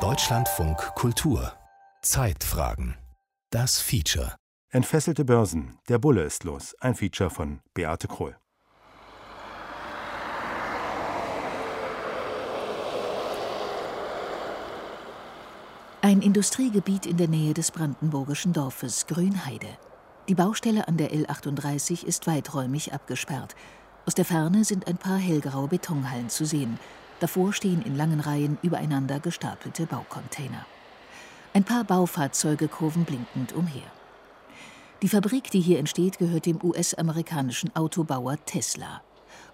Deutschlandfunk Kultur Zeitfragen Das Feature Entfesselte Börsen. Der Bulle ist los. Ein Feature von Beate Kroll. Ein Industriegebiet in der Nähe des brandenburgischen Dorfes Grünheide. Die Baustelle an der L38 ist weiträumig abgesperrt. Aus der Ferne sind ein paar hellgraue Betonhallen zu sehen. Davor stehen in langen Reihen übereinander gestapelte Baucontainer. Ein paar Baufahrzeuge kurven blinkend umher. Die Fabrik, die hier entsteht, gehört dem US-amerikanischen Autobauer Tesla.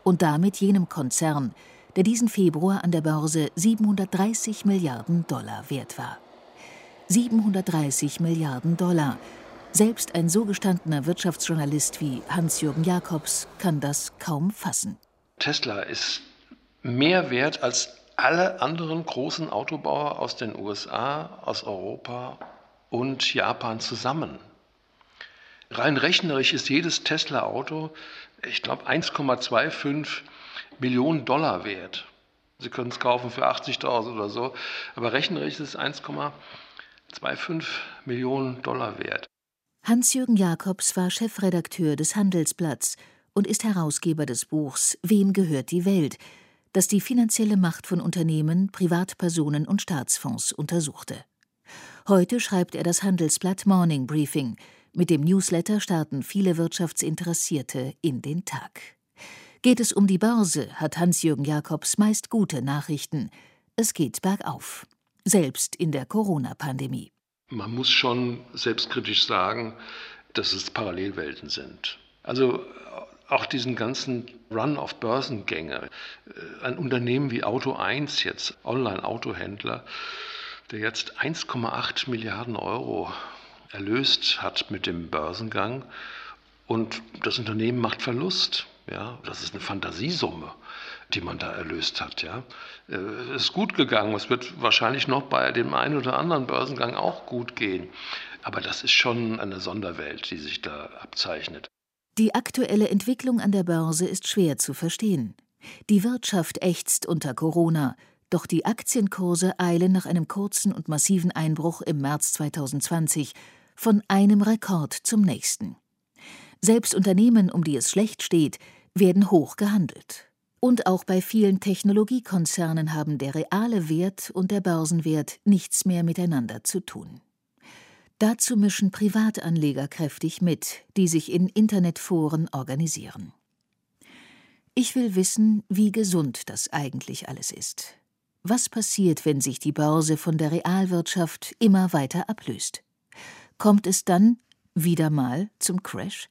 Und damit jenem Konzern, der diesen Februar an der Börse 730 Milliarden Dollar wert war. 730 Milliarden Dollar. Selbst ein so gestandener Wirtschaftsjournalist wie Hans-Jürgen Jakobs kann das kaum fassen. Tesla ist mehr wert als alle anderen großen Autobauer aus den USA, aus Europa und Japan zusammen. Rein rechnerisch ist jedes Tesla-Auto, ich glaube, 1,25 Millionen Dollar wert. Sie können es kaufen für 80.000 oder so, aber rechnerisch ist es 1,25 2,5 Millionen Dollar wert. Hans-Jürgen Jakobs war Chefredakteur des Handelsblatts und ist Herausgeber des Buchs Wem gehört die Welt, das die finanzielle Macht von Unternehmen, Privatpersonen und Staatsfonds untersuchte. Heute schreibt er das Handelsblatt Morning Briefing. Mit dem Newsletter starten viele Wirtschaftsinteressierte in den Tag. Geht es um die Börse, hat Hans-Jürgen Jakobs meist gute Nachrichten. Es geht bergauf selbst in der Corona-Pandemie. Man muss schon selbstkritisch sagen, dass es Parallelwelten sind. Also auch diesen ganzen Run auf Börsengänge. Äh, ein Unternehmen wie Auto 1 jetzt, Online-Autohändler, der jetzt 1,8 Milliarden Euro erlöst hat mit dem Börsengang und das Unternehmen macht Verlust. Ja, das ist eine Fantasiesumme die man da erlöst hat. Ja. Es äh, ist gut gegangen. Es wird wahrscheinlich noch bei dem einen oder anderen Börsengang auch gut gehen. Aber das ist schon eine Sonderwelt, die sich da abzeichnet. Die aktuelle Entwicklung an der Börse ist schwer zu verstehen. Die Wirtschaft ächzt unter Corona, doch die Aktienkurse eilen nach einem kurzen und massiven Einbruch im März 2020 von einem Rekord zum nächsten. Selbst Unternehmen, um die es schlecht steht, werden hoch gehandelt. Und auch bei vielen Technologiekonzernen haben der reale Wert und der Börsenwert nichts mehr miteinander zu tun. Dazu mischen Privatanleger kräftig mit, die sich in Internetforen organisieren. Ich will wissen, wie gesund das eigentlich alles ist. Was passiert, wenn sich die Börse von der Realwirtschaft immer weiter ablöst? Kommt es dann wieder mal zum Crash?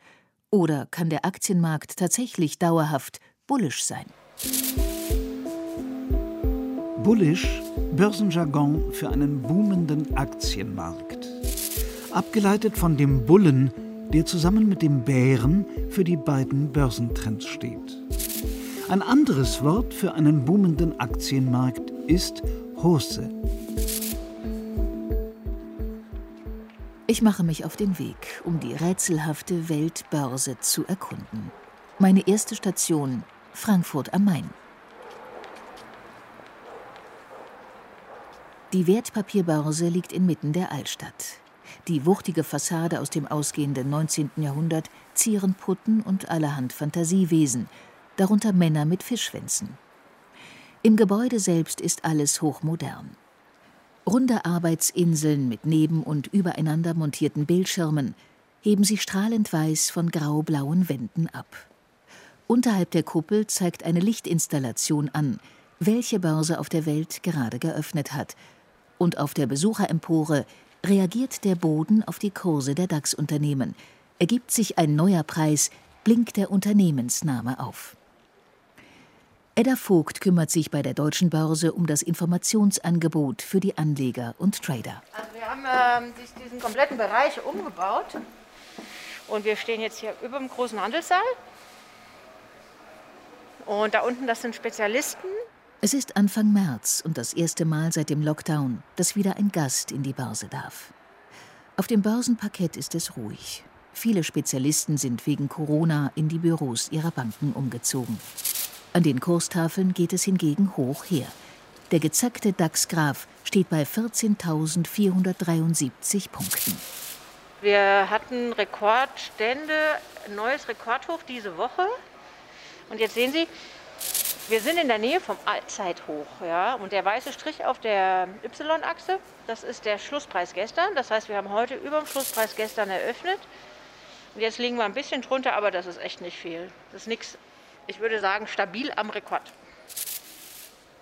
Oder kann der Aktienmarkt tatsächlich dauerhaft bullisch sein? Bullish, Börsenjargon für einen boomenden Aktienmarkt. Abgeleitet von dem Bullen, der zusammen mit dem Bären für die beiden Börsentrends steht. Ein anderes Wort für einen boomenden Aktienmarkt ist Hose. Ich mache mich auf den Weg, um die rätselhafte Weltbörse zu erkunden. Meine erste Station Frankfurt am Main. Die Wertpapierbörse liegt inmitten der Altstadt. Die wuchtige Fassade aus dem ausgehenden 19. Jahrhundert zieren Putten und allerhand Fantasiewesen, darunter Männer mit Fischschwänzen. Im Gebäude selbst ist alles hochmodern. Runde Arbeitsinseln mit neben- und übereinander montierten Bildschirmen heben sich strahlend weiß von graublauen Wänden ab. Unterhalb der Kuppel zeigt eine Lichtinstallation an, welche Börse auf der Welt gerade geöffnet hat. Und auf der Besucherempore reagiert der Boden auf die Kurse der DAX-Unternehmen. Ergibt sich ein neuer Preis, blinkt der Unternehmensname auf. Edda Vogt kümmert sich bei der Deutschen Börse um das Informationsangebot für die Anleger und Trader. Also wir haben äh, diesen kompletten Bereich umgebaut und wir stehen jetzt hier über dem großen Handelssaal und da unten, das sind Spezialisten. Es ist Anfang März und das erste Mal seit dem Lockdown, dass wieder ein Gast in die Börse darf. Auf dem Börsenparkett ist es ruhig. Viele Spezialisten sind wegen Corona in die Büros ihrer Banken umgezogen. An den Kurstafeln geht es hingegen hoch her. Der gezackte DAX-Graph steht bei 14.473 Punkten. Wir hatten Rekordstände, neues Rekordhoch diese Woche. Und jetzt sehen Sie, wir sind in der Nähe vom Allzeithoch. Ja? Und der weiße Strich auf der Y-Achse, das ist der Schlusspreis gestern. Das heißt, wir haben heute über dem Schlusspreis gestern eröffnet. Und jetzt liegen wir ein bisschen drunter, aber das ist echt nicht viel. Das ist nichts, ich würde sagen, stabil am Rekord.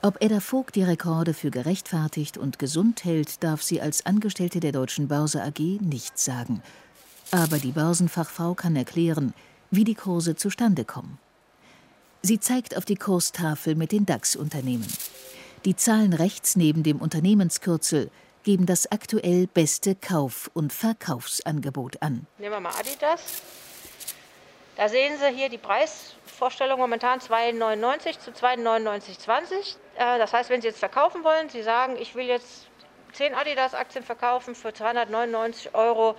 Ob Edda Vogt die Rekorde für gerechtfertigt und gesund hält, darf sie als Angestellte der Deutschen Börse AG nicht sagen. Aber die Börsenfachfrau kann erklären, wie die Kurse zustande kommen. Sie zeigt auf die Kurstafel mit den DAX-Unternehmen. Die Zahlen rechts neben dem Unternehmenskürzel geben das aktuell beste Kauf- und Verkaufsangebot an. Nehmen wir mal Adidas. Da sehen Sie hier die Preisvorstellung momentan 2,99 zu 2,99,20. Äh, das heißt, wenn Sie jetzt verkaufen wollen, Sie sagen, ich will jetzt 10 Adidas-Aktien verkaufen für 299,10 Euro,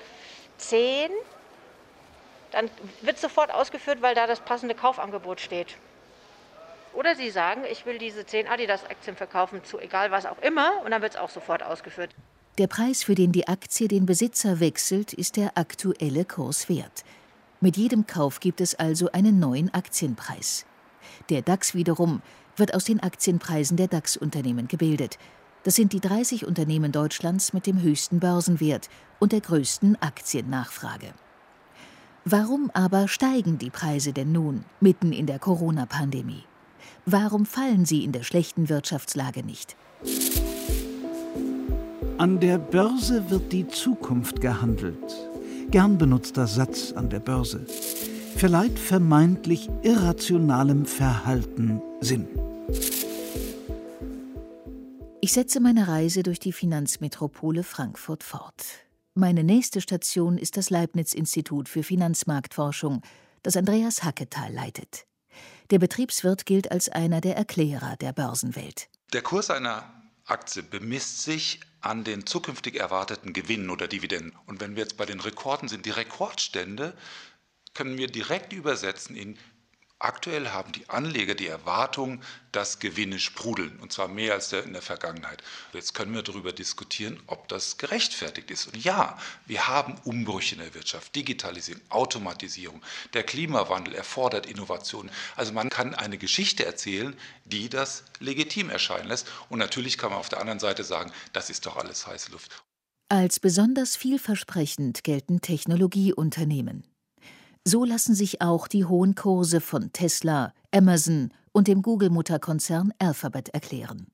dann wird sofort ausgeführt, weil da das passende Kaufangebot steht. Oder Sie sagen, ich will diese 10 Adidas-Aktien verkaufen zu egal was auch immer und dann wird es auch sofort ausgeführt. Der Preis, für den die Aktie den Besitzer wechselt, ist der aktuelle Kurswert. Mit jedem Kauf gibt es also einen neuen Aktienpreis. Der DAX wiederum wird aus den Aktienpreisen der DAX-Unternehmen gebildet. Das sind die 30 Unternehmen Deutschlands mit dem höchsten Börsenwert und der größten Aktiennachfrage. Warum aber steigen die Preise denn nun, mitten in der Corona-Pandemie? Warum fallen sie in der schlechten Wirtschaftslage nicht? An der Börse wird die Zukunft gehandelt. Gern benutzter Satz an der Börse. Verleiht vermeintlich irrationalem Verhalten Sinn. Ich setze meine Reise durch die Finanzmetropole Frankfurt fort. Meine nächste Station ist das Leibniz-Institut für Finanzmarktforschung, das Andreas Hacketal leitet. Der Betriebswirt gilt als einer der Erklärer der Börsenwelt. Der Kurs einer Aktie bemisst sich an den zukünftig erwarteten Gewinnen oder Dividenden. Und wenn wir jetzt bei den Rekorden sind, die Rekordstände können wir direkt übersetzen in Aktuell haben die Anleger die Erwartung, dass Gewinne sprudeln, und zwar mehr als in der Vergangenheit. Jetzt können wir darüber diskutieren, ob das gerechtfertigt ist. Und ja, wir haben Umbrüche in der Wirtschaft, Digitalisierung, Automatisierung. Der Klimawandel erfordert Innovationen. Also man kann eine Geschichte erzählen, die das legitim erscheinen lässt. Und natürlich kann man auf der anderen Seite sagen, das ist doch alles heiße Luft. Als besonders vielversprechend gelten Technologieunternehmen. So lassen sich auch die hohen Kurse von Tesla, Amazon und dem Google-Mutterkonzern Alphabet erklären.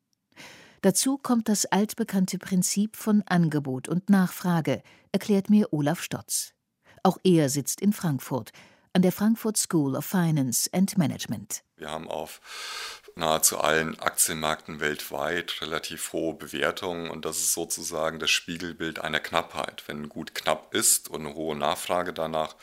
Dazu kommt das altbekannte Prinzip von Angebot und Nachfrage, erklärt mir Olaf Stotz. Auch er sitzt in Frankfurt, an der Frankfurt School of Finance and Management. Wir haben auf nahezu allen Aktienmärkten weltweit relativ hohe Bewertungen und das ist sozusagen das Spiegelbild einer Knappheit. Wenn gut knapp ist und eine hohe Nachfrage danach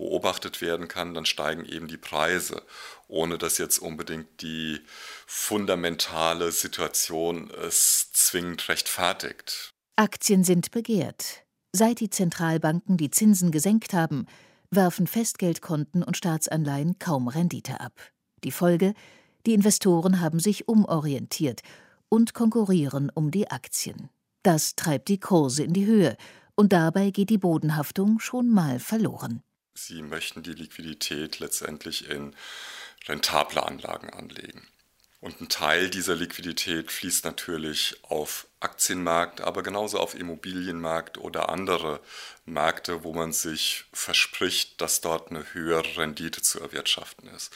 beobachtet werden kann, dann steigen eben die Preise, ohne dass jetzt unbedingt die fundamentale Situation es zwingend rechtfertigt. Aktien sind begehrt. Seit die Zentralbanken die Zinsen gesenkt haben, werfen Festgeldkonten und Staatsanleihen kaum Rendite ab. Die Folge? Die Investoren haben sich umorientiert und konkurrieren um die Aktien. Das treibt die Kurse in die Höhe und dabei geht die Bodenhaftung schon mal verloren. Sie möchten die Liquidität letztendlich in rentable Anlagen anlegen. Und ein Teil dieser Liquidität fließt natürlich auf Aktienmarkt, aber genauso auf Immobilienmarkt oder andere Märkte, wo man sich verspricht, dass dort eine höhere Rendite zu erwirtschaften ist.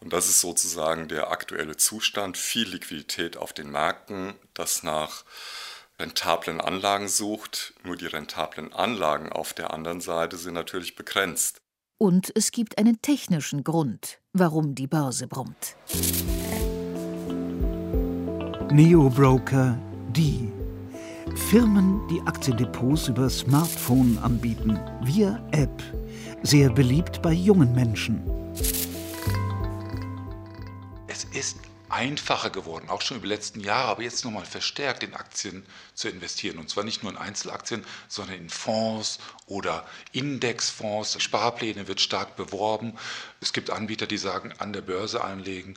Und das ist sozusagen der aktuelle Zustand. Viel Liquidität auf den Märkten, das nach rentablen Anlagen sucht. Nur die rentablen Anlagen auf der anderen Seite sind natürlich begrenzt. Und es gibt einen technischen Grund, warum die Börse brummt. Neo-Broker die Firmen, die Aktiendepots über Smartphone anbieten, via App. Sehr beliebt bei jungen Menschen. Es ist einfacher geworden, auch schon über die letzten Jahre, aber jetzt nochmal verstärkt in Aktien zu investieren. Und zwar nicht nur in Einzelaktien, sondern in Fonds oder Indexfonds. Sparpläne wird stark beworben. Es gibt Anbieter, die sagen, an der Börse anlegen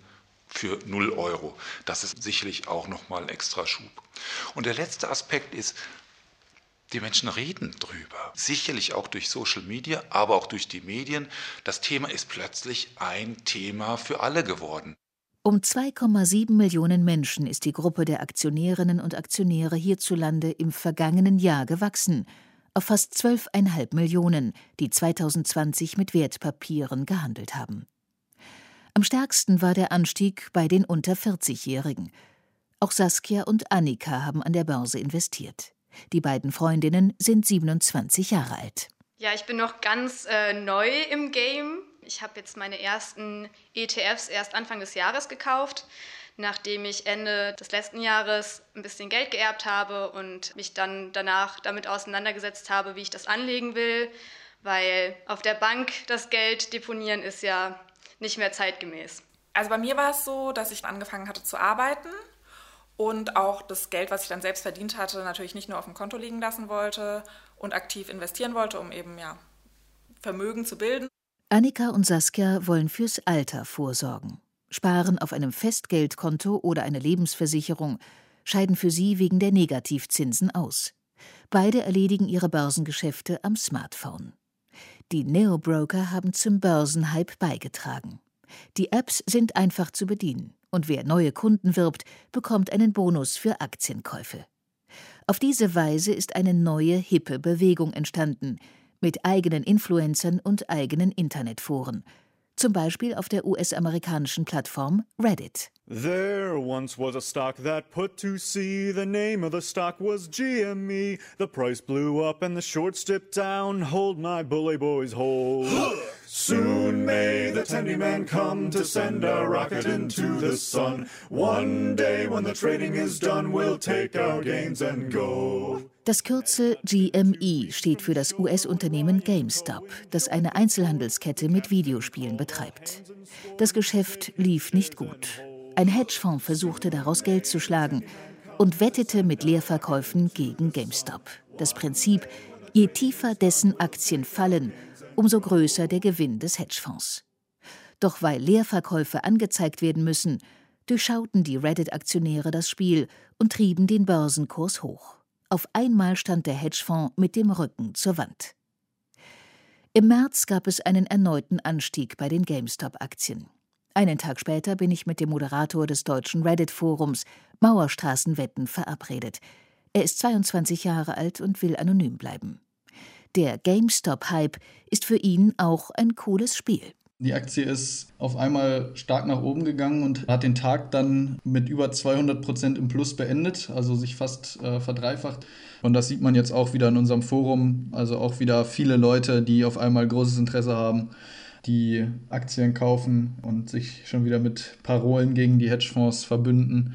für 0 Euro. Das ist sicherlich auch nochmal ein extra Schub. Und der letzte Aspekt ist, die Menschen reden drüber. Sicherlich auch durch Social Media, aber auch durch die Medien. Das Thema ist plötzlich ein Thema für alle geworden. Um 2,7 Millionen Menschen ist die Gruppe der Aktionärinnen und Aktionäre hierzulande im vergangenen Jahr gewachsen, auf fast 12,5 Millionen, die 2020 mit Wertpapieren gehandelt haben. Am stärksten war der Anstieg bei den unter 40-Jährigen. Auch Saskia und Annika haben an der Börse investiert. Die beiden Freundinnen sind 27 Jahre alt. Ja, ich bin noch ganz äh, neu im Game. Ich habe jetzt meine ersten ETFs erst Anfang des Jahres gekauft, nachdem ich Ende des letzten Jahres ein bisschen Geld geerbt habe und mich dann danach damit auseinandergesetzt habe, wie ich das anlegen will, weil auf der Bank das Geld deponieren ist ja nicht mehr zeitgemäß. Also bei mir war es so, dass ich angefangen hatte zu arbeiten und auch das Geld, was ich dann selbst verdient hatte, natürlich nicht nur auf dem Konto liegen lassen wollte und aktiv investieren wollte, um eben ja Vermögen zu bilden. Annika und Saskia wollen fürs Alter vorsorgen, sparen auf einem Festgeldkonto oder eine Lebensversicherung, scheiden für sie wegen der Negativzinsen aus. Beide erledigen ihre Börsengeschäfte am Smartphone. Die Neobroker haben zum Börsenhype beigetragen. Die Apps sind einfach zu bedienen und wer neue Kunden wirbt, bekommt einen Bonus für Aktienkäufe. Auf diese Weise ist eine neue, hippe Bewegung entstanden, mit eigenen Influencern und eigenen Internetforen, zum Beispiel auf der US-amerikanischen Plattform Reddit. There once was a stock that put to sea. The name of the stock was GME. The price blew up and the shorts dipped down. Hold my bully boys, hold. Soon may tendy man come to send a rocket into the sun. One day when the trading is done, we'll take our gains and go. Das Kürzel GME steht für das US-Unternehmen GameStop, das eine Einzelhandelskette mit Videospielen betreibt. Das Geschäft lief nicht gut. Ein Hedgefonds versuchte daraus Geld zu schlagen und wettete mit Leerverkäufen gegen GameStop. Das Prinzip, je tiefer dessen Aktien fallen, umso größer der Gewinn des Hedgefonds. Doch weil Leerverkäufe angezeigt werden müssen, durchschauten die Reddit-Aktionäre das Spiel und trieben den Börsenkurs hoch. Auf einmal stand der Hedgefonds mit dem Rücken zur Wand. Im März gab es einen erneuten Anstieg bei den GameStop-Aktien. Einen Tag später bin ich mit dem Moderator des deutschen Reddit-Forums Mauerstraßenwetten verabredet. Er ist 22 Jahre alt und will anonym bleiben. Der GameStop-Hype ist für ihn auch ein cooles Spiel. Die Aktie ist auf einmal stark nach oben gegangen und hat den Tag dann mit über 200 Prozent im Plus beendet, also sich fast äh, verdreifacht. Und das sieht man jetzt auch wieder in unserem Forum, also auch wieder viele Leute, die auf einmal großes Interesse haben die Aktien kaufen und sich schon wieder mit Parolen gegen die Hedgefonds verbünden.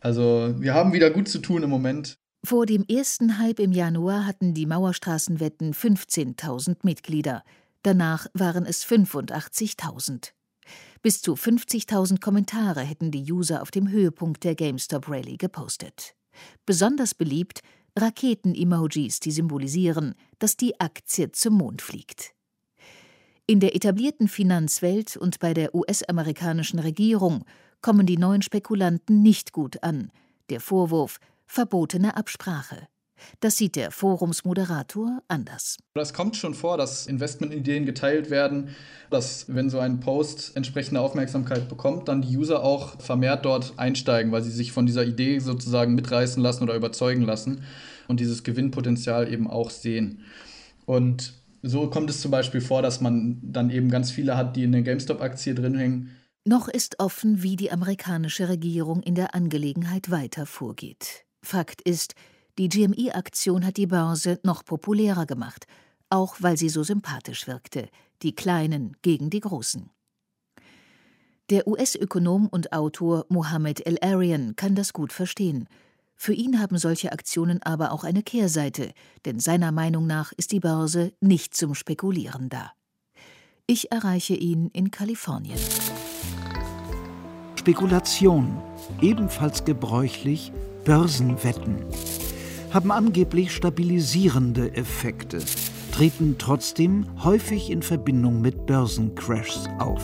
Also wir haben wieder gut zu tun im Moment. Vor dem ersten Hype im Januar hatten die Mauerstraßenwetten 15.000 Mitglieder. Danach waren es 85.000. Bis zu 50.000 Kommentare hätten die User auf dem Höhepunkt der GameStop Rally gepostet. Besonders beliebt Raketen-Emojis, die symbolisieren, dass die Aktie zum Mond fliegt. In der etablierten Finanzwelt und bei der US-amerikanischen Regierung kommen die neuen Spekulanten nicht gut an. Der Vorwurf verbotene Absprache. Das sieht der Forumsmoderator anders. Das kommt schon vor, dass Investmentideen geteilt werden, dass wenn so ein Post entsprechende Aufmerksamkeit bekommt, dann die User auch vermehrt dort einsteigen, weil sie sich von dieser Idee sozusagen mitreißen lassen oder überzeugen lassen und dieses Gewinnpotenzial eben auch sehen. Und so kommt es zum Beispiel vor, dass man dann eben ganz viele hat, die in der GameStop-Aktie drin hängen. Noch ist offen, wie die amerikanische Regierung in der Angelegenheit weiter vorgeht. Fakt ist, die GME-Aktion hat die Börse noch populärer gemacht, auch weil sie so sympathisch wirkte, die Kleinen gegen die Großen. Der US-Ökonom und Autor Mohammed El-Arian kann das gut verstehen für ihn haben solche Aktionen aber auch eine Kehrseite, denn seiner Meinung nach ist die Börse nicht zum Spekulieren da. Ich erreiche ihn in Kalifornien. Spekulation, ebenfalls gebräuchlich, Börsenwetten, haben angeblich stabilisierende Effekte, treten trotzdem häufig in Verbindung mit Börsencrashs auf.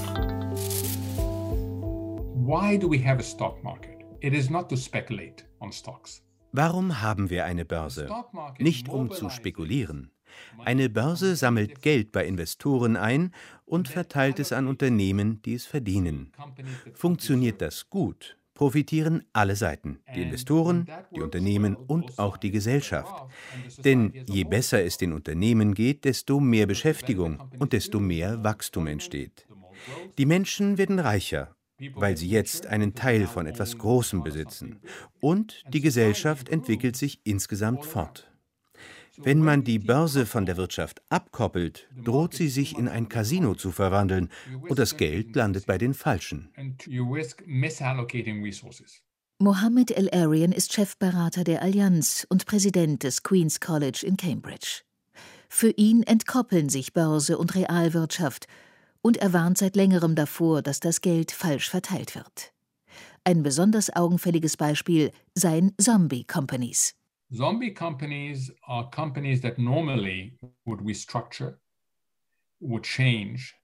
Why do we have a stock market? It is not to speculate on stocks. Warum haben wir eine Börse? Nicht um zu spekulieren. Eine Börse sammelt Geld bei Investoren ein und verteilt es an Unternehmen, die es verdienen. Funktioniert das gut, profitieren alle Seiten, die Investoren, die Unternehmen und auch die Gesellschaft. Denn je besser es den Unternehmen geht, desto mehr Beschäftigung und desto mehr Wachstum entsteht. Die Menschen werden reicher, weil sie jetzt einen Teil von etwas Großem besitzen. Und die Gesellschaft entwickelt sich insgesamt fort. Wenn man die Börse von der Wirtschaft abkoppelt, droht sie sich in ein Casino zu verwandeln und das Geld landet bei den Falschen. Mohammed El-Arian ist Chefberater der Allianz und Präsident des Queen's College in Cambridge. Für ihn entkoppeln sich Börse und Realwirtschaft und er warnt seit längerem davor, dass das Geld falsch verteilt wird. Ein besonders augenfälliges Beispiel seien Zombie-Companies. Zombie companies are companies that normally would restructure, would change,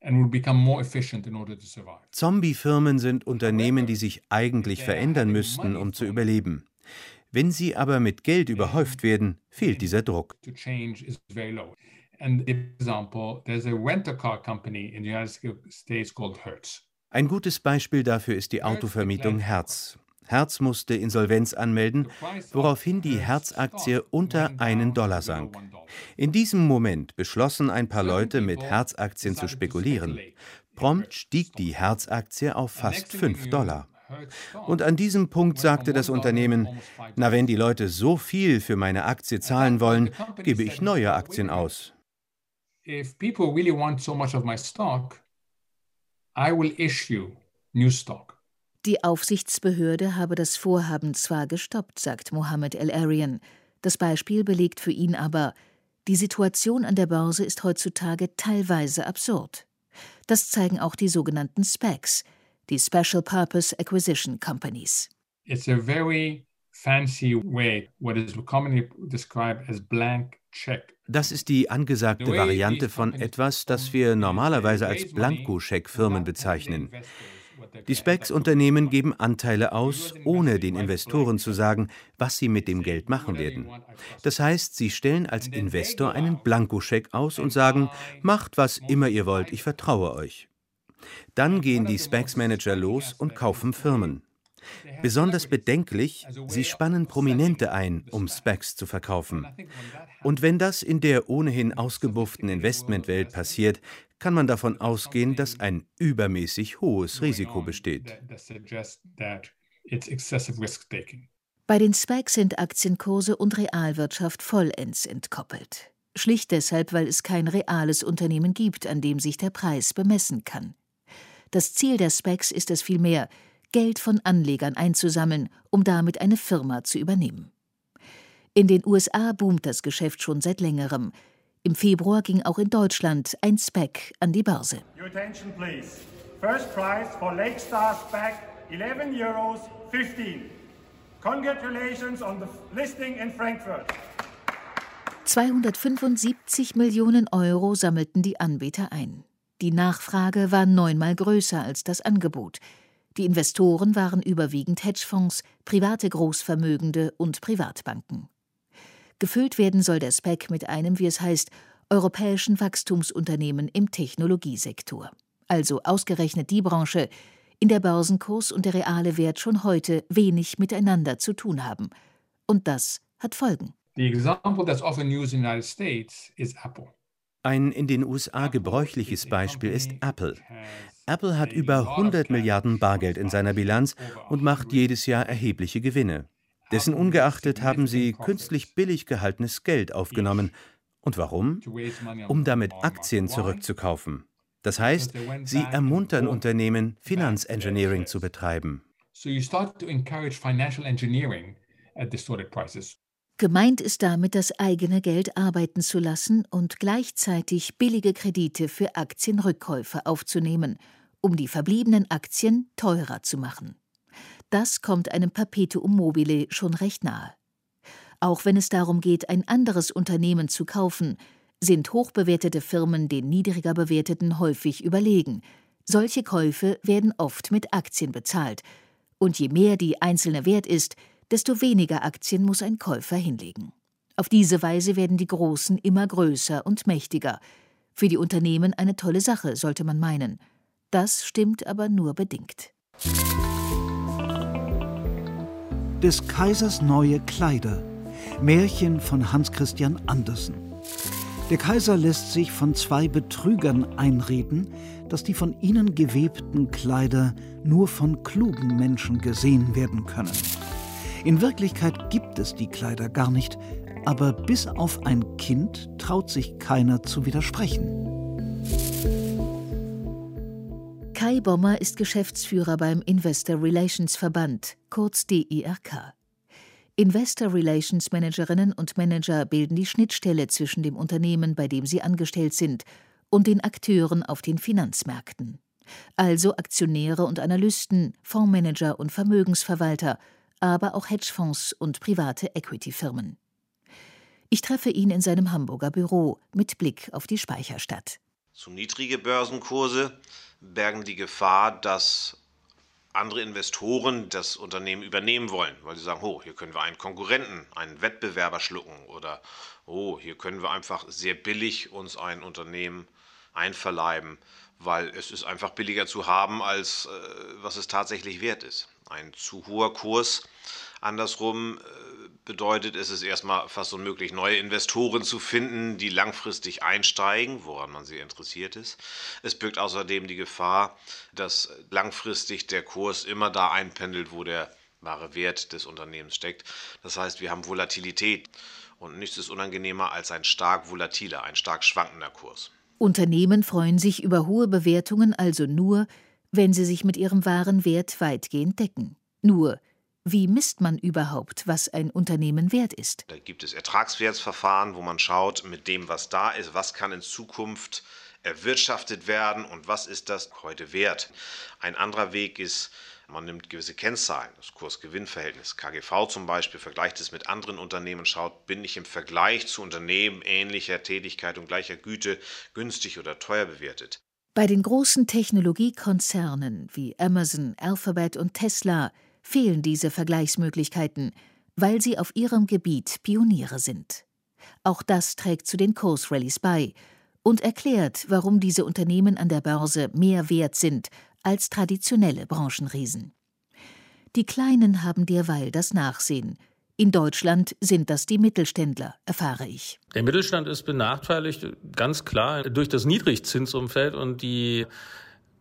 and would become more efficient in order to survive. Zombie-Firmen sind Unternehmen, die sich eigentlich verändern müssten, um zu überleben. Wenn sie aber mit Geld überhäuft werden, fehlt dieser Druck. To change is very low. And example, there's a rental car company in the United States called Hertz. Ein gutes Beispiel dafür ist die Autovermietung Hertz. Herz musste Insolvenz anmelden, woraufhin die Herz-Aktie unter einen Dollar sank. In diesem Moment beschlossen ein paar Leute, mit Herz-Aktien zu spekulieren. Prompt stieg die Herz-Aktie auf fast 5 Dollar. Und an diesem Punkt sagte das Unternehmen, na wenn die Leute so viel für meine Aktie zahlen wollen, gebe ich neue Aktien aus. If people really want so much of my stock, I will issue new stock. Die Aufsichtsbehörde habe das Vorhaben zwar gestoppt, sagt Mohammed El-Arian. Das Beispiel belegt für ihn aber, die Situation an der Börse ist heutzutage teilweise absurd. Das zeigen auch die sogenannten SPACs, die Special Purpose Acquisition Companies. It's a very fancy way, what is commonly described as blank check. Das ist die angesagte Variante von etwas, das wir normalerweise als Blankoscheck-Firmen bezeichnen. Die SPACs-Unternehmen geben Anteile aus, ohne den Investoren zu sagen, was sie mit dem Geld machen werden. Das heißt, sie stellen als Investor einen Blankoscheck aus und sagen, macht was immer ihr wollt, ich vertraue euch. Dann gehen die SPACs-Manager los und kaufen Firmen. Besonders bedenklich, sie spannen Prominente ein, um Specs zu verkaufen. Und wenn das in der ohnehin ausgebufften Investmentwelt passiert, kann man davon ausgehen, dass ein übermäßig hohes Risiko besteht. Bei den Specs sind Aktienkurse und Realwirtschaft vollends entkoppelt. Schlicht deshalb, weil es kein reales Unternehmen gibt, an dem sich der Preis bemessen kann. Das Ziel der Specs ist es vielmehr, Geld von Anlegern einzusammeln, um damit eine Firma zu übernehmen. In den USA boomt das Geschäft schon seit längerem. Im Februar ging auch in Deutschland ein SPAC an die Börse. Your attention, please. First prize for Lakestar SPAC, 11 Euros 15. Congratulations on the listing in Frankfurt. 275 Millionen Euro sammelten die Anbieter ein. Die Nachfrage war neunmal größer als das Angebot. Die Investoren waren überwiegend Hedgefonds, private Großvermögende und Privatbanken. Gefüllt werden soll der SPEC mit einem, wie es heißt, europäischen Wachstumsunternehmen im Technologiesektor. Also ausgerechnet die Branche, in der Börsenkurs und der reale Wert schon heute wenig miteinander zu tun haben. Und das hat Folgen. Ein in den USA gebräuchliches Beispiel ist Apple. Apple hat über 100 Milliarden Bargeld in seiner Bilanz und macht jedes Jahr erhebliche Gewinne. Dessen ungeachtet haben sie künstlich billig gehaltenes Geld aufgenommen. Und warum? Um damit Aktien zurückzukaufen. Das heißt, sie ermuntern Unternehmen, Finanzengineering zu betreiben. Gemeint ist damit, das eigene Geld arbeiten zu lassen und gleichzeitig billige Kredite für Aktienrückkäufe aufzunehmen, um die verbliebenen Aktien teurer zu machen. Das kommt einem Perpetuum mobile schon recht nahe. Auch wenn es darum geht, ein anderes Unternehmen zu kaufen, sind hochbewertete Firmen den niedriger bewerteten häufig überlegen, Solche Käufe werden oft mit Aktien bezahlt. Und je mehr die einzelne wert ist, desto weniger Aktien muss ein Käufer hinlegen. Auf diese Weise werden die Großen immer größer und mächtiger. Für die Unternehmen eine tolle Sache, sollte man meinen. Das stimmt aber nur bedingt. Des Kaisers neue Kleider. Märchen von Hans Christian Andersen. Der Kaiser lässt sich von zwei Betrügern einreden, dass die von ihnen gewebten Kleider nur von klugen Menschen gesehen werden können. In Wirklichkeit gibt es die Kleider gar nicht, aber bis auf ein Kind traut sich keiner zu widersprechen. Kai Bommer ist Geschäftsführer beim Investor Relations Verband, kurz DIRK. Investor Relations Managerinnen und Manager bilden die Schnittstelle zwischen dem Unternehmen, bei dem sie angestellt sind, und den Akteuren auf den Finanzmärkten. Also Aktionäre und Analysten, Fondsmanager und Vermögensverwalter, aber auch Hedgefonds und private Equity-Firmen. Ich treffe ihn in seinem Hamburger Büro mit Blick auf die Speicherstadt. Zu niedrige Börsenkurse bergen die Gefahr, dass andere Investoren das Unternehmen übernehmen wollen, weil sie sagen, oh, hier können wir einen Konkurrenten, einen Wettbewerber schlucken oder oh, hier können wir einfach sehr billig uns ein Unternehmen einverleiben, weil es ist einfach billiger zu haben, als äh, was es tatsächlich wert ist. Ein zu hoher Kurs andersrum äh, bedeutet, es ist erstmal fast unmöglich, neue Investoren zu finden, die langfristig einsteigen, woran man sehr interessiert ist. Es birgt außerdem die Gefahr, dass langfristig der Kurs immer da einpendelt, wo der wahre Wert des Unternehmens steckt. Das heißt, wir haben Volatilität und nichts ist unangenehmer als ein stark volatiler, ein stark schwankender Kurs. Unternehmen freuen sich über hohe Bewertungen also nur, wenn sie sich mit ihrem wahren Wert weitgehend decken. Nur, wie misst man überhaupt, was ein Unternehmen wert ist? Da gibt es Ertragswertsverfahren, wo man schaut, mit dem, was da ist, was kann in Zukunft erwirtschaftet werden und was ist das heute wert. Ein anderer Weg ist, man nimmt gewisse Kennzahlen, das Kurs-Gewinn-Verhältnis, KGV zum Beispiel, vergleicht es mit anderen Unternehmen, schaut, bin ich im Vergleich zu Unternehmen ähnlicher Tätigkeit und gleicher Güte günstig oder teuer bewertet. Bei den großen Technologiekonzernen wie Amazon, Alphabet und Tesla fehlen diese Vergleichsmöglichkeiten, weil sie auf ihrem Gebiet Pioniere sind. Auch das trägt zu den Kursrallies bei und erklärt, warum diese Unternehmen an der Börse mehr wert sind als traditionelle Branchenriesen. Die Kleinen haben derweil das Nachsehen. In Deutschland sind das die Mittelständler, erfahre ich. Der Mittelstand ist benachteiligt, ganz klar, durch das Niedrigzinsumfeld und die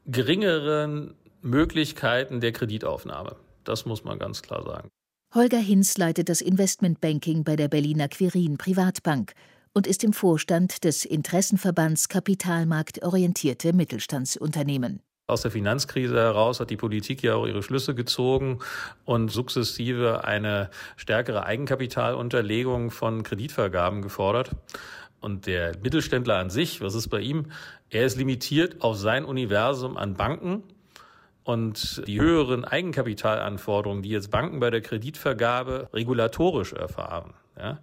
geringeren Möglichkeiten der Kreditaufnahme. Das muss man ganz klar sagen. Holger Hinz leitet das Investmentbanking bei der Berliner Quirin Privatbank und ist im Vorstand des Interessenverbands Kapitalmarktorientierte Mittelstandsunternehmen. Aus der Finanzkrise heraus hat die Politik ja auch ihre Schlüsse gezogen und sukzessive eine stärkere Eigenkapitalunterlegung von Kreditvergaben gefordert. Und der Mittelständler an sich, was ist bei ihm? Er ist limitiert auf sein Universum an Banken und die höheren Eigenkapitalanforderungen, die jetzt Banken bei der Kreditvergabe regulatorisch erfahren, ja,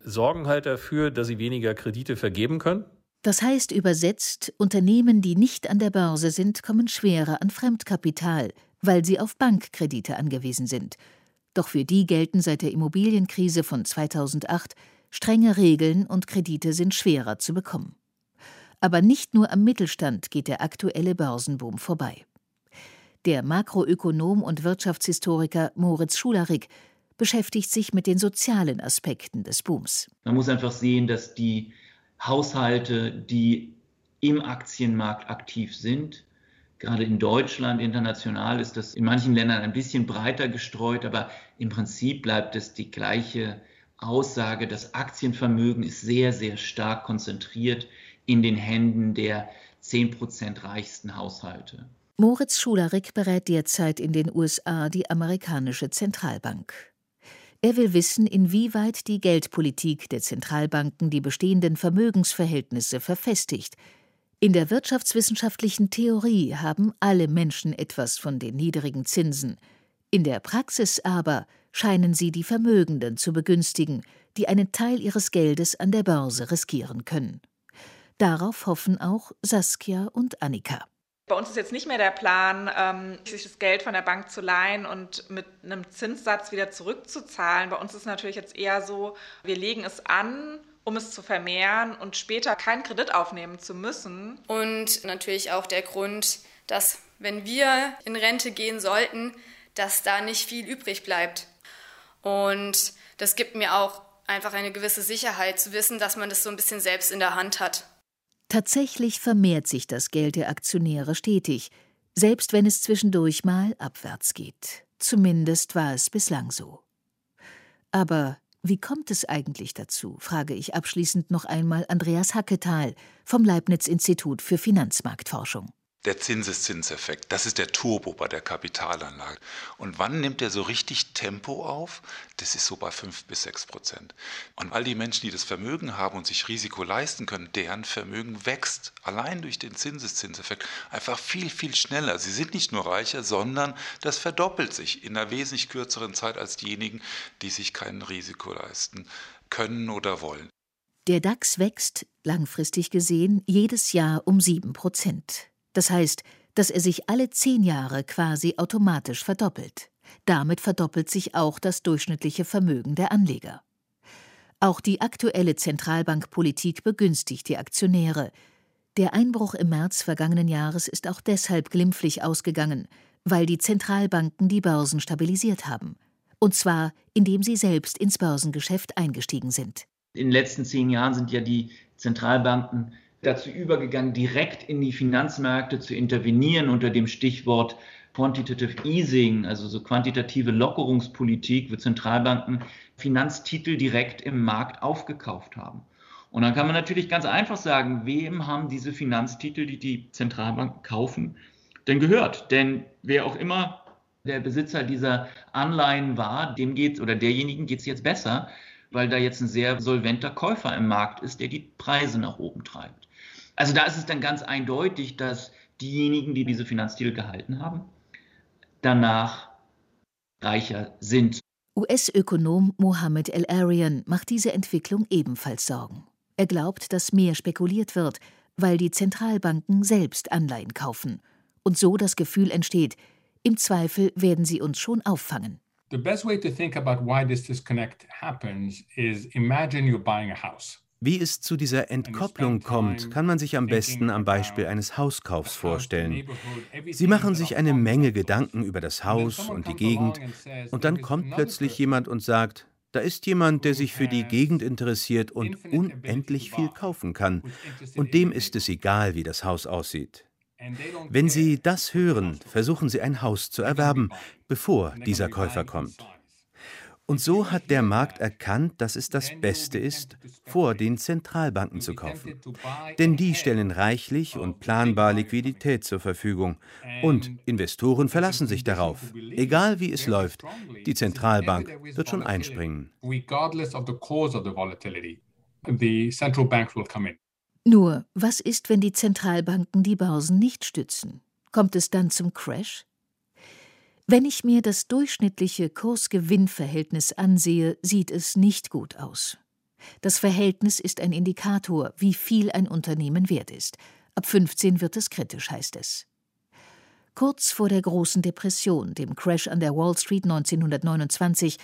sorgen halt dafür, dass sie weniger Kredite vergeben können. Das heißt übersetzt, Unternehmen, die nicht an der Börse sind, kommen schwerer an Fremdkapital, weil sie auf Bankkredite angewiesen sind. Doch für die gelten seit der Immobilienkrise von 2008 strenge Regeln und Kredite sind schwerer zu bekommen. Aber nicht nur am Mittelstand geht der aktuelle Börsenboom vorbei. Der Makroökonom und Wirtschaftshistoriker Moritz Schularik beschäftigt sich mit den sozialen Aspekten des Booms. Man muss einfach sehen, dass die Haushalte, die im Aktienmarkt aktiv sind, gerade in Deutschland, international ist das in manchen Ländern ein bisschen breiter gestreut, aber im Prinzip bleibt es die gleiche Aussage. Das Aktienvermögen ist sehr, sehr stark konzentriert in den Händen der 10 Prozent reichsten Haushalte. Moritz Schularik berät derzeit in den USA die amerikanische Zentralbank. Er will wissen, inwieweit die Geldpolitik der Zentralbanken die bestehenden Vermögensverhältnisse verfestigt. In der wirtschaftswissenschaftlichen Theorie haben alle Menschen etwas von den niedrigen Zinsen. In der Praxis aber scheinen sie die Vermögenden zu begünstigen, die einen Teil ihres Geldes an der Börse riskieren können. Darauf hoffen auch Saskia und Annika. Bei uns ist jetzt nicht mehr der Plan, ähm, sich das Geld von der Bank zu leihen und mit einem Zinssatz wieder zurückzuzahlen. Bei uns ist natürlich jetzt eher so, wir legen es an, um es zu vermehren und später keinen Kredit aufnehmen zu müssen. Und natürlich auch der Grund, dass wenn wir in Rente gehen sollten, dass da nicht viel übrig bleibt. Und das gibt mir auch einfach eine gewisse Sicherheit zu wissen, dass man das so ein bisschen selbst in der Hand hat. Tatsächlich vermehrt sich das Geld der Aktionäre stetig, selbst wenn es zwischendurch mal abwärts geht. Zumindest war es bislang so. Aber wie kommt es eigentlich dazu, frage ich abschließend noch einmal Andreas Hacketal vom Leibniz Institut für Finanzmarktforschung der Zinseszinseffekt. Das ist der Turbo bei der Kapitalanlage. Und wann nimmt er so richtig Tempo auf? Das ist so bei 5 bis 6 Prozent. Und all die Menschen, die das Vermögen haben und sich Risiko leisten können, deren Vermögen wächst allein durch den Zinseszinseffekt einfach viel, viel schneller. Sie sind nicht nur reicher, sondern das verdoppelt sich in einer wesentlich kürzeren Zeit als diejenigen, die sich kein Risiko leisten können oder wollen. Der DAX wächst, langfristig gesehen, jedes Jahr um 7 Prozent. Das heißt, dass er sich alle zehn Jahre quasi automatisch verdoppelt. Damit verdoppelt sich auch das durchschnittliche Vermögen der Anleger. Auch die aktuelle Zentralbankpolitik begünstigt die Aktionäre. Der Einbruch im März vergangenen Jahres ist auch deshalb glimpflich ausgegangen, weil die Zentralbanken die Börsen stabilisiert haben. Und zwar, indem sie selbst ins Börsengeschäft eingestiegen sind. In den letzten zehn Jahren sind ja die Zentralbanken dazu übergegangen, direkt in die Finanzmärkte zu intervenieren unter dem Stichwort Quantitative Easing, also so quantitative Lockerungspolitik, wo Zentralbanken Finanztitel direkt im Markt aufgekauft haben. Und dann kann man natürlich ganz einfach sagen, wem haben diese Finanztitel, die die Zentralbanken kaufen, denn gehört? Denn wer auch immer der Besitzer dieser Anleihen war, dem geht oder derjenigen geht es jetzt besser, weil da jetzt ein sehr solventer Käufer im Markt ist, der die Preise nach oben treibt. Also da ist es dann ganz eindeutig, dass diejenigen, die diese Finanztitel gehalten haben, danach reicher sind. US-Ökonom Mohammed El-Arian macht diese Entwicklung ebenfalls Sorgen. Er glaubt, dass mehr spekuliert wird, weil die Zentralbanken selbst Anleihen kaufen und so das Gefühl entsteht, im Zweifel werden sie uns schon auffangen. The best way to think about why this disconnect happens is imagine you're buying a house. Wie es zu dieser Entkopplung kommt, kann man sich am besten am Beispiel eines Hauskaufs vorstellen. Sie machen sich eine Menge Gedanken über das Haus und die Gegend, und dann kommt plötzlich jemand und sagt, da ist jemand, der sich für die Gegend interessiert und unendlich viel kaufen kann, und dem ist es egal, wie das Haus aussieht. Wenn Sie das hören, versuchen Sie ein Haus zu erwerben, bevor dieser Käufer kommt. Und so hat der Markt erkannt, dass es das Beste ist, vor den Zentralbanken zu kaufen. Denn die stellen reichlich und planbar Liquidität zur Verfügung. Und Investoren verlassen sich darauf. Egal wie es läuft, die Zentralbank wird schon einspringen. Nur, was ist, wenn die Zentralbanken die Börsen nicht stützen? Kommt es dann zum Crash? Wenn ich mir das durchschnittliche Kurs-Gewinn-Verhältnis ansehe, sieht es nicht gut aus. Das Verhältnis ist ein Indikator, wie viel ein Unternehmen wert ist. Ab 15 wird es kritisch, heißt es. Kurz vor der großen Depression, dem Crash an der Wall Street 1929,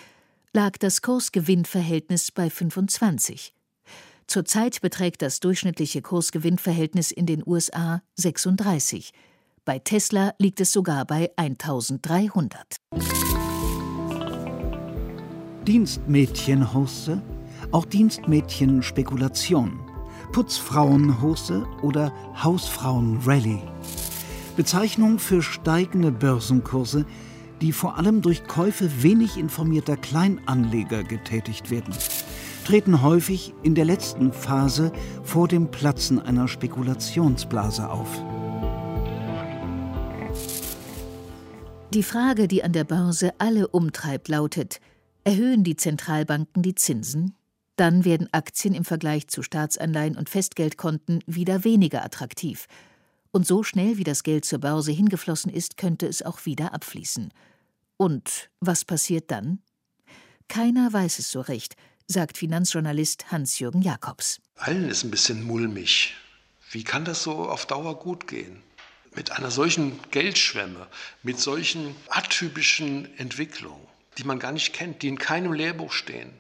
lag das Kurs-Gewinn-Verhältnis bei 25. Zurzeit beträgt das durchschnittliche Kurs-Gewinn-Verhältnis in den USA 36. Bei Tesla liegt es sogar bei 1300. Dienstmädchenhose, auch Dienstmädchen-Spekulation, Putzfrauenhose oder Hausfrauenrallye. Bezeichnung für steigende Börsenkurse, die vor allem durch Käufe wenig informierter Kleinanleger getätigt werden, treten häufig in der letzten Phase vor dem Platzen einer Spekulationsblase auf. Die Frage, die an der Börse alle umtreibt, lautet: Erhöhen die Zentralbanken die Zinsen? Dann werden Aktien im Vergleich zu Staatsanleihen und Festgeldkonten wieder weniger attraktiv. Und so schnell wie das Geld zur Börse hingeflossen ist, könnte es auch wieder abfließen. Und was passiert dann? Keiner weiß es so recht, sagt Finanzjournalist Hans-Jürgen Jakobs. Allen ist ein bisschen mulmig. Wie kann das so auf Dauer gut gehen? Mit einer solchen Geldschwemme, mit solchen atypischen Entwicklungen, die man gar nicht kennt, die in keinem Lehrbuch stehen,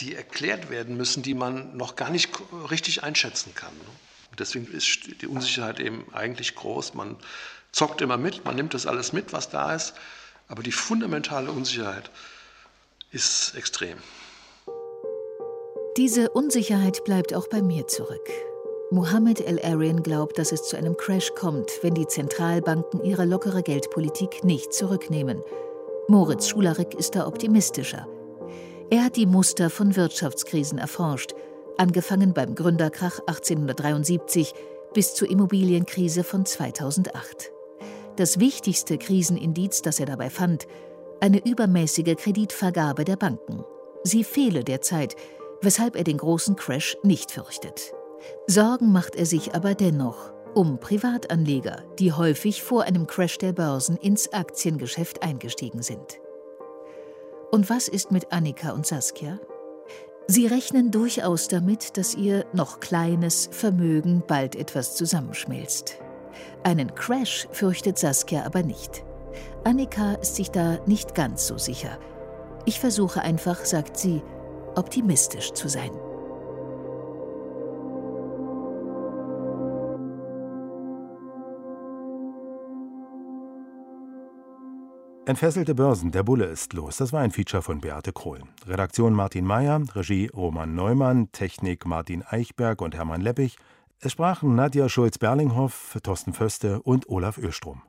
die erklärt werden müssen, die man noch gar nicht richtig einschätzen kann. Deswegen ist die Unsicherheit eben eigentlich groß. Man zockt immer mit, man nimmt das alles mit, was da ist, aber die fundamentale Unsicherheit ist extrem. Diese Unsicherheit bleibt auch bei mir zurück. Mohammed El-Arian glaubt, dass es zu einem Crash kommt, wenn die Zentralbanken ihre lockere Geldpolitik nicht zurücknehmen. Moritz Schularik ist da optimistischer. Er hat die Muster von Wirtschaftskrisen erforscht, angefangen beim Gründerkrach 1873 bis zur Immobilienkrise von 2008. Das wichtigste Krisenindiz, das er dabei fand, eine übermäßige Kreditvergabe der Banken. Sie fehle derzeit, weshalb er den großen Crash nicht fürchtet. Sorgen macht er sich aber dennoch um Privatanleger, die häufig vor einem Crash der Börsen ins Aktiengeschäft eingestiegen sind. Und was ist mit Annika und Saskia? Sie rechnen durchaus damit, dass ihr noch kleines Vermögen bald etwas zusammenschmilzt. Einen Crash fürchtet Saskia aber nicht. Annika ist sich da nicht ganz so sicher. Ich versuche einfach, sagt sie, optimistisch zu sein. Entfesselte Börsen, der Bulle ist los. Das war ein Feature von Beate Krohl. Redaktion Martin Mayer, Regie Roman Neumann, Technik Martin Eichberg und Hermann Leppich. Es sprachen Nadja Schulz-Berlinghoff, Thorsten Föste und Olaf Ölstrom.